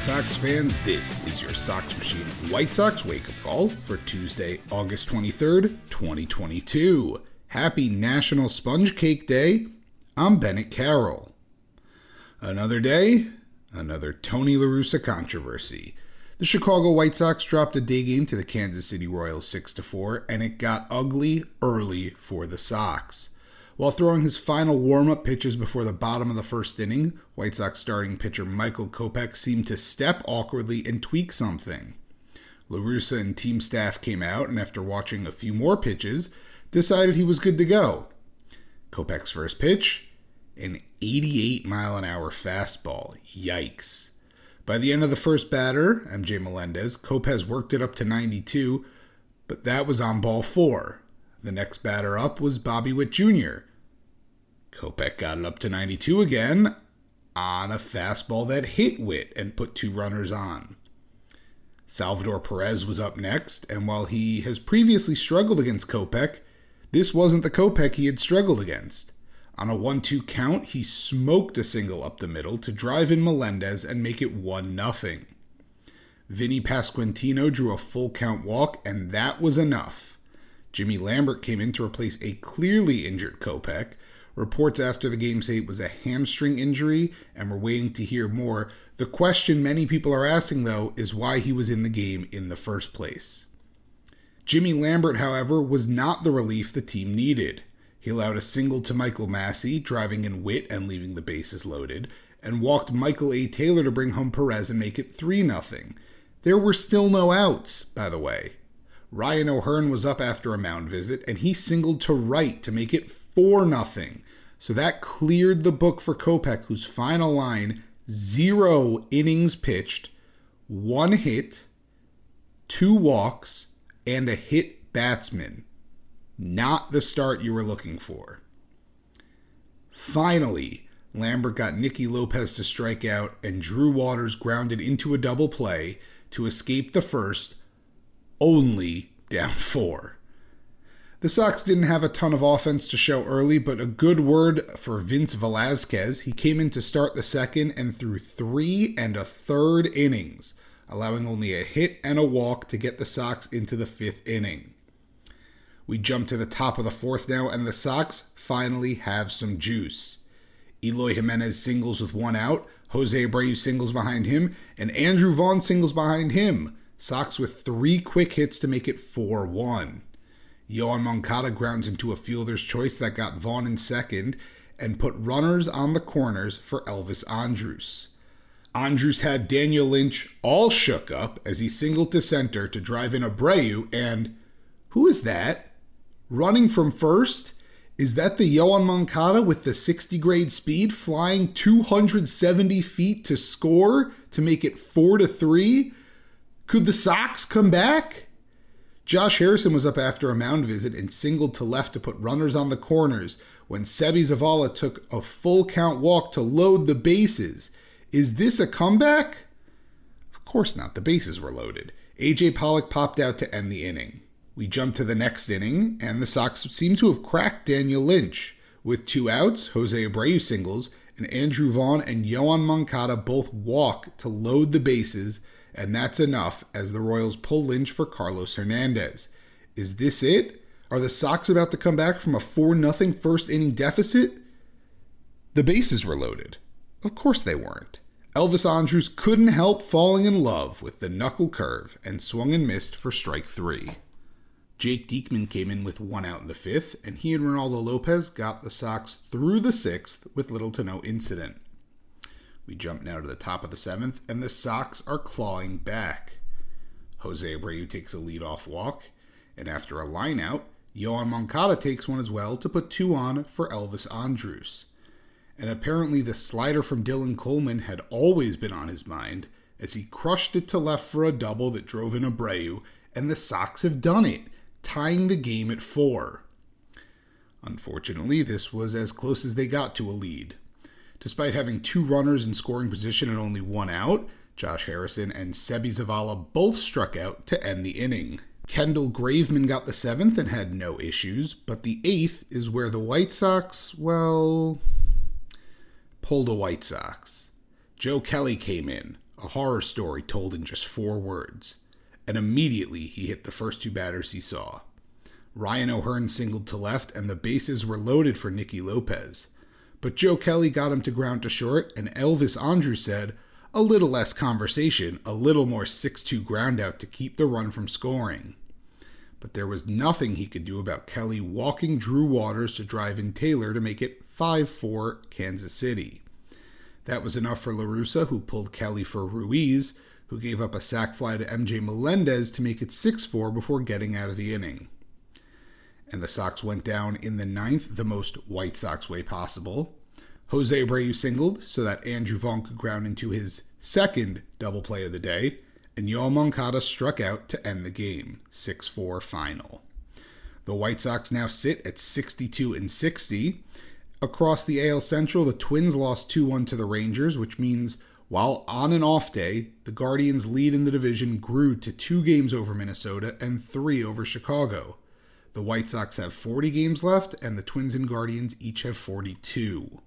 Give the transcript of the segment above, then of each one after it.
White Sox fans. This is your Sox Machine White Sox wake up call for Tuesday, August 23rd, 2022. Happy National Sponge Cake Day. I'm Bennett Carroll. Another day, another Tony LaRussa controversy. The Chicago White Sox dropped a day game to the Kansas City Royals 6 4, and it got ugly early for the Sox. While throwing his final warm up pitches before the bottom of the first inning, White Sox starting pitcher Michael Kopech seemed to step awkwardly and tweak something. LaRussa and team staff came out and, after watching a few more pitches, decided he was good to go. Kopech's first pitch, an 88 mile an hour fastball. Yikes. By the end of the first batter, MJ Melendez, Kopech worked it up to 92, but that was on ball four. The next batter up was Bobby Witt Jr. Kopech got it up to 92 again on a fastball that hit Witt and put two runners on. Salvador Perez was up next, and while he has previously struggled against Kopech, this wasn't the Kopech he had struggled against. On a 1 2 count, he smoked a single up the middle to drive in Melendez and make it 1 0. Vinny Pasquantino drew a full count walk, and that was enough. Jimmy Lambert came in to replace a clearly injured Kopech, Reports after the game say it was a hamstring injury, and we're waiting to hear more. The question many people are asking, though, is why he was in the game in the first place. Jimmy Lambert, however, was not the relief the team needed. He allowed a single to Michael Massey, driving in Witt and leaving the bases loaded, and walked Michael A. Taylor to bring home Perez and make it 3 0. There were still no outs, by the way. Ryan O'Hearn was up after a mound visit, and he singled to right to make it 4 0. So that cleared the book for Kopech, whose final line zero innings pitched, one hit, two walks, and a hit batsman. Not the start you were looking for. Finally, Lambert got Nicky Lopez to strike out, and Drew Waters grounded into a double play to escape the first, only down four. The Sox didn't have a ton of offense to show early, but a good word for Vince Velasquez. He came in to start the second and threw three and a third innings, allowing only a hit and a walk to get the Sox into the fifth inning. We jump to the top of the fourth now, and the Sox finally have some juice. Eloy Jimenez singles with one out, Jose Abreu singles behind him, and Andrew Vaughn singles behind him. Sox with three quick hits to make it 4 1. Yoan Moncada grounds into a fielder's choice that got Vaughn in second and put runners on the corners for Elvis Andrus. Andrus had Daniel Lynch all shook up as he singled to center to drive in Abreu, and who is that? Running from first? Is that the Yoan Moncada with the 60 grade speed flying 270 feet to score to make it 4 to 3? Could the Sox come back? Josh Harrison was up after a mound visit and singled to left to put runners on the corners when Seby Zavala took a full count walk to load the bases. Is this a comeback? Of course not. The bases were loaded. AJ Pollock popped out to end the inning. We jump to the next inning, and the Sox seem to have cracked Daniel Lynch. With two outs, Jose Abreu singles, and Andrew Vaughn and Yoan Moncada both walk to load the bases, and that's enough as the Royals pull Lynch for Carlos Hernandez. Is this it? Are the Sox about to come back from a 4 0 first inning deficit? The bases were loaded. Of course they weren't. Elvis Andrus couldn't help falling in love with the knuckle curve and swung and missed for strike three. Jake Diekman came in with one out in the fifth, and he and Reynaldo Lopez got the Sox through the sixth with little to no incident. We jump now to the top of the seventh, and the Sox are clawing back. Jose Abreu takes a leadoff walk, and after a lineout, Yoan Moncada takes one as well to put two on for Elvis Andrus. And apparently, the slider from Dylan Coleman had always been on his mind as he crushed it to left for a double that drove in Abreu, and the Sox have done it tying the game at four. Unfortunately, this was as close as they got to a lead. Despite having two runners in scoring position and only one out, Josh Harrison and Seby Zavala both struck out to end the inning. Kendall Graveman got the seventh and had no issues, but the eighth is where the White Sox, well, pulled a White Sox. Joe Kelly came in, a horror story told in just four words and immediately he hit the first two batters he saw. Ryan O'Hearn singled to left, and the bases were loaded for Nicky Lopez. But Joe Kelly got him to ground to short, and Elvis Andrus said, a little less conversation, a little more 6 2 ground out to keep the run from scoring. But there was nothing he could do about Kelly walking Drew Waters to drive in Taylor to make it 5 4 Kansas City. That was enough for La Russa, who pulled Kelly for Ruiz, who gave up a sac fly to MJ Melendez to make it 6 4 before getting out of the inning. And the Sox went down in the ninth, the most White Sox way possible. Jose Abreu singled so that Andrew Vaughn could ground into his second double play of the day, and Yoan Moncada struck out to end the game, 6 4 final. The White Sox now sit at 62 and 60. Across the AL Central, the Twins lost 2 1 to the Rangers, which means while on an off day, the Guardians' lead in the division grew to two games over Minnesota and three over Chicago. The White Sox have 40 games left, and the Twins and Guardians each have 42.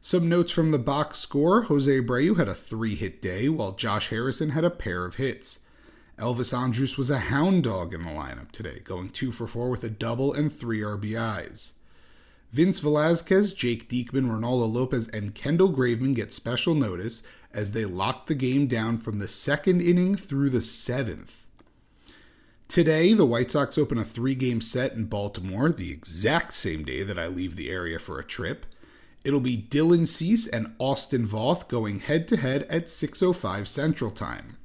Some notes from the box score Jose Abreu had a three hit day, while Josh Harrison had a pair of hits. Elvis Andrus was a hound dog in the lineup today, going two for four with a double and three RBIs. Vince Velasquez, Jake Diekman, Reynaldo Lopez, and Kendall Graveman get special notice as they lock the game down from the second inning through the seventh. Today, the White Sox open a three game set in Baltimore, the exact same day that I leave the area for a trip. It'll be Dylan Cease and Austin Voth going head to head at 6.05 Central Time.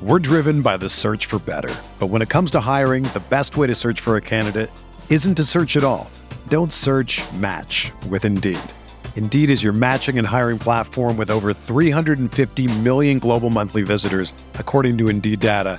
We're driven by the search for better. But when it comes to hiring, the best way to search for a candidate isn't to search at all. Don't search match with Indeed. Indeed is your matching and hiring platform with over 350 million global monthly visitors, according to Indeed data,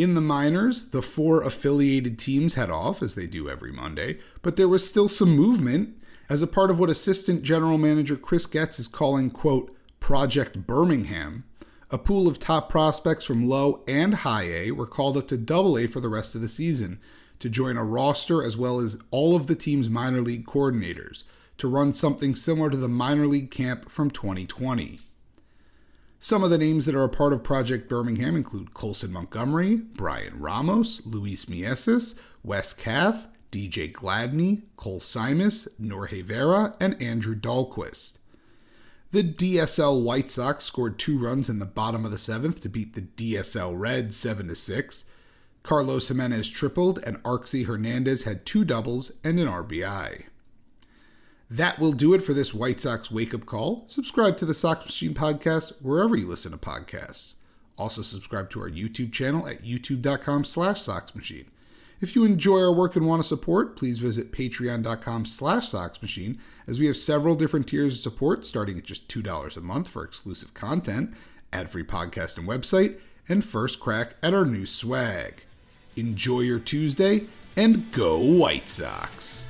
In the minors, the four affiliated teams head off, as they do every Monday, but there was still some movement as a part of what assistant general manager Chris Getz is calling, quote, Project Birmingham. A pool of top prospects from low and high A were called up to double A for the rest of the season to join a roster as well as all of the team's minor league coordinators to run something similar to the minor league camp from 2020. Some of the names that are a part of Project Birmingham include Colson Montgomery, Bryan Ramos, Luis Mieses, Wes Kath, DJ Gladney, Cole Simus, Norge Vera, and Andrew Dalquist. The DSL White Sox scored two runs in the bottom of the seventh to beat the DSL Reds 7 6. Carlos Jimenez tripled, and Arxie Hernandez had two doubles and an RBI. That will do it for this White Sox wake up call. Subscribe to the Sox Machine podcast wherever you listen to podcasts. Also subscribe to our YouTube channel at youtube.com slash soxmachine. If you enjoy our work and want to support, please visit patreon.com slash soxmachine as we have several different tiers of support starting at just $2 a month for exclusive content, ad-free podcast and website, and first crack at our new swag. Enjoy your Tuesday and go White Sox!